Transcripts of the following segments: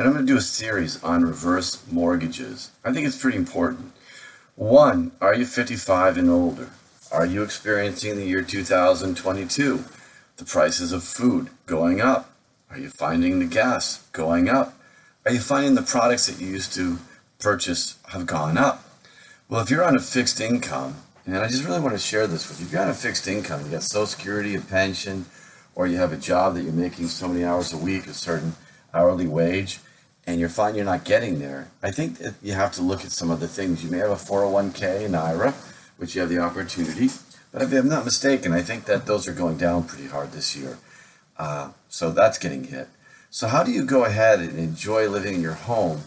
and I'm going to do a series on reverse mortgages. I think it's pretty important. One, are you 55 and older? Are you experiencing the year 2022? The prices of food going up? Are you finding the gas going up? Are you finding the products that you used to purchase have gone up? Well, if you're on a fixed income, and I just really want to share this with you, if you're on a fixed income, you got Social Security, a pension, or you have a job that you're making so many hours a week, a certain hourly wage, and you're finding you're not getting there, I think that you have to look at some of the things. You may have a 401k, an IRA, which you have the opportunity, but if I'm not mistaken, I think that those are going down pretty hard this year. Uh, so that's getting hit. So, how do you go ahead and enjoy living in your home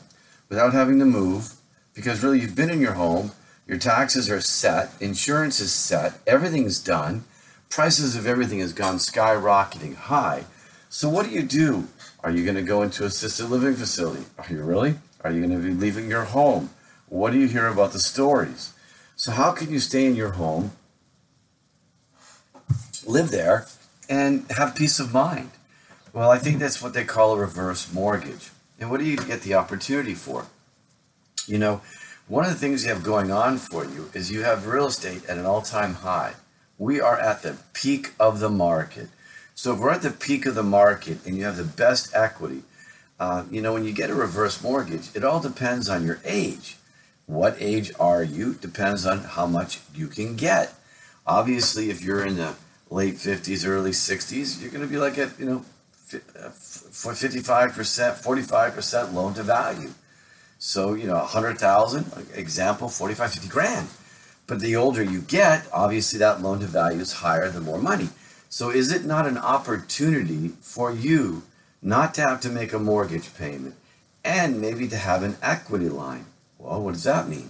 without having to move? Because really, you've been in your home, your taxes are set, insurance is set, everything's done prices of everything has gone skyrocketing high. So what do you do? Are you going to go into assisted living facility? Are you really? Are you going to be leaving your home? What do you hear about the stories? So how can you stay in your home, live there, and have peace of mind? Well, I think that's what they call a reverse mortgage. And what do you get the opportunity for? You know, one of the things you have going on for you is you have real estate at an all-time high we are at the peak of the market. So if we're at the peak of the market and you have the best equity, uh, you know, when you get a reverse mortgage, it all depends on your age. What age are you depends on how much you can get. Obviously, if you're in the late 50s, early 60s, you're going to be like at, you know, for 55%, 45% loan to value. So, you know, 100,000, example, 45, 50 grand. But the older you get, obviously that loan to value is higher the more money. So is it not an opportunity for you not to have to make a mortgage payment and maybe to have an equity line? Well, what does that mean?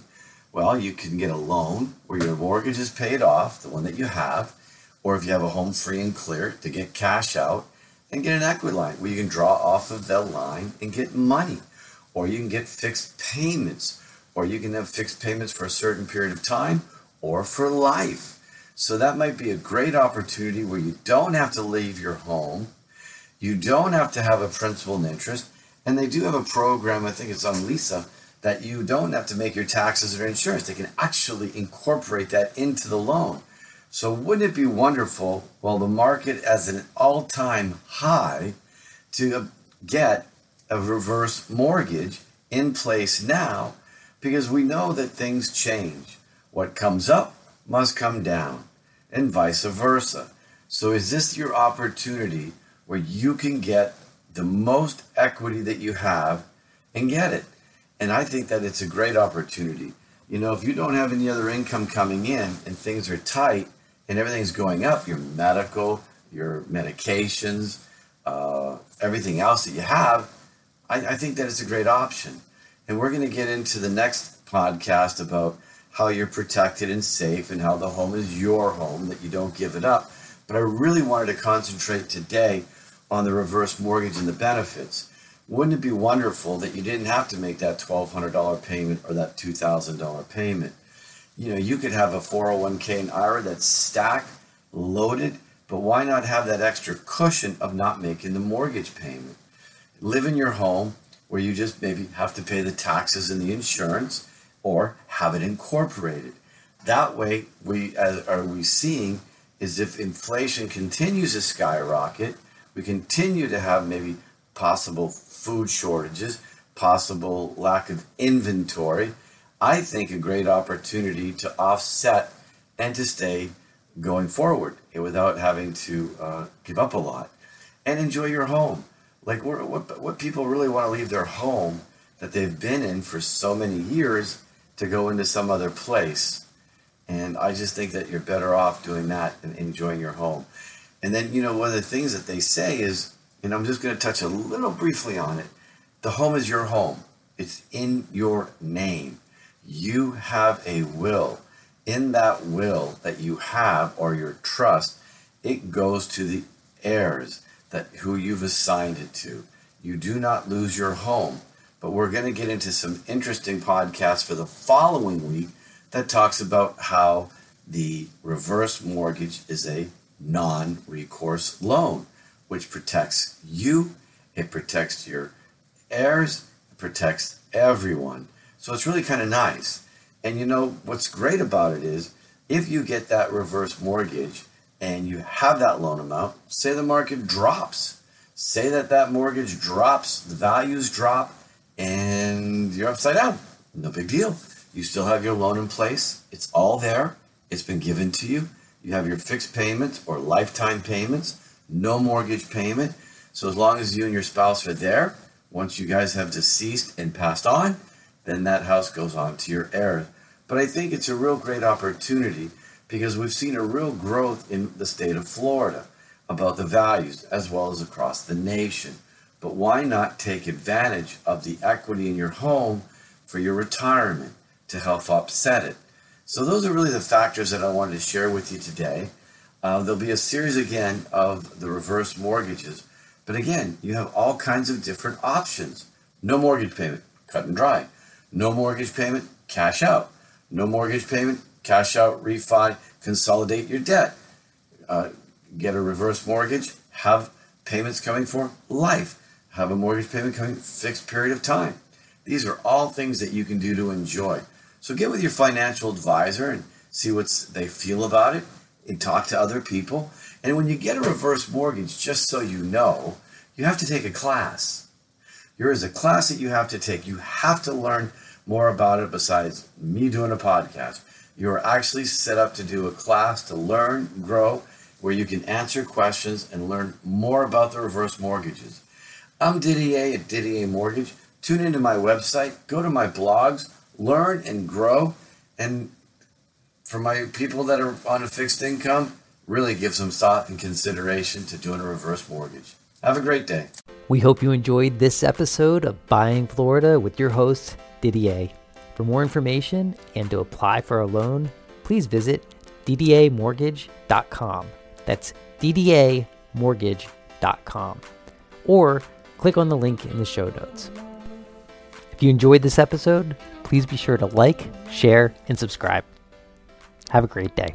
Well, you can get a loan where your mortgage is paid off, the one that you have, or if you have a home free and clear, to get cash out and get an equity line where you can draw off of that line and get money. Or you can get fixed payments or you can have fixed payments for a certain period of time or for life. So that might be a great opportunity where you don't have to leave your home, you don't have to have a principal and interest, and they do have a program, I think it's on LESA, that you don't have to make your taxes or insurance. They can actually incorporate that into the loan. So wouldn't it be wonderful, well, the market as an all-time high, to get a reverse mortgage in place now because we know that things change. What comes up must come down, and vice versa. So, is this your opportunity where you can get the most equity that you have and get it? And I think that it's a great opportunity. You know, if you don't have any other income coming in and things are tight and everything's going up, your medical, your medications, uh, everything else that you have, I, I think that it's a great option. And we're going to get into the next podcast about how you're protected and safe and how the home is your home, that you don't give it up. But I really wanted to concentrate today on the reverse mortgage and the benefits. Wouldn't it be wonderful that you didn't have to make that $1,200 payment or that $2,000 payment? You know, you could have a 401k and IRA that's stacked, loaded, but why not have that extra cushion of not making the mortgage payment? Live in your home, where you just maybe have to pay the taxes and the insurance or have it incorporated. That way, we as are we seeing is if inflation continues to skyrocket, we continue to have maybe possible food shortages, possible lack of inventory. I think a great opportunity to offset and to stay going forward without having to uh, give up a lot and enjoy your home. Like what what people really want to leave their home that they've been in for so many years to go into some other place. And I just think that you're better off doing that and enjoying your home. And then, you know, one of the things that they say is, and I'm just going to touch a little briefly on it the home is your home. It's in your name. You have a will. In that will that you have or your trust, it goes to the heirs that who you've assigned it to. You do not lose your home. But we're going to get into some interesting podcasts for the following week that talks about how the reverse mortgage is a non recourse loan, which protects you, it protects your heirs, it protects everyone. So it's really kind of nice. And you know, what's great about it is if you get that reverse mortgage and you have that loan amount, say the market drops, say that that mortgage drops, the values drop, and you're upside down. No big deal. You still have your loan in place. It's all there. It's been given to you. You have your fixed payments or lifetime payments, no mortgage payment. So as long as you and your spouse are there, once you guys have deceased and passed on, then that house goes on to your heirs. But I think it's a real great opportunity because we've seen a real growth in the state of Florida about the values as well as across the nation. But why not take advantage of the equity in your home for your retirement to help offset it? So, those are really the factors that I wanted to share with you today. Uh, there'll be a series again of the reverse mortgages. But again, you have all kinds of different options. No mortgage payment, cut and dry. No mortgage payment, cash out. No mortgage payment, cash out, refi, consolidate your debt. Uh, get a reverse mortgage, have payments coming for life have a mortgage payment coming fixed period of time. These are all things that you can do to enjoy. So get with your financial advisor and see what they feel about it and talk to other people. And when you get a reverse mortgage, just so you know, you have to take a class. There is a class that you have to take. You have to learn more about it besides me doing a podcast. You are actually set up to do a class to learn, grow, where you can answer questions and learn more about the reverse mortgages. I'm Didier at DDA Mortgage. Tune into my website, go to my blogs, learn and grow. And for my people that are on a fixed income, really give some thought and consideration to doing a reverse mortgage. Have a great day. We hope you enjoyed this episode of Buying Florida with your host, Didier. For more information and to apply for a loan, please visit ddamortgage.com. That's ddamortgage.com. Or click on the link in the show notes. If you enjoyed this episode, please be sure to like, share, and subscribe. Have a great day.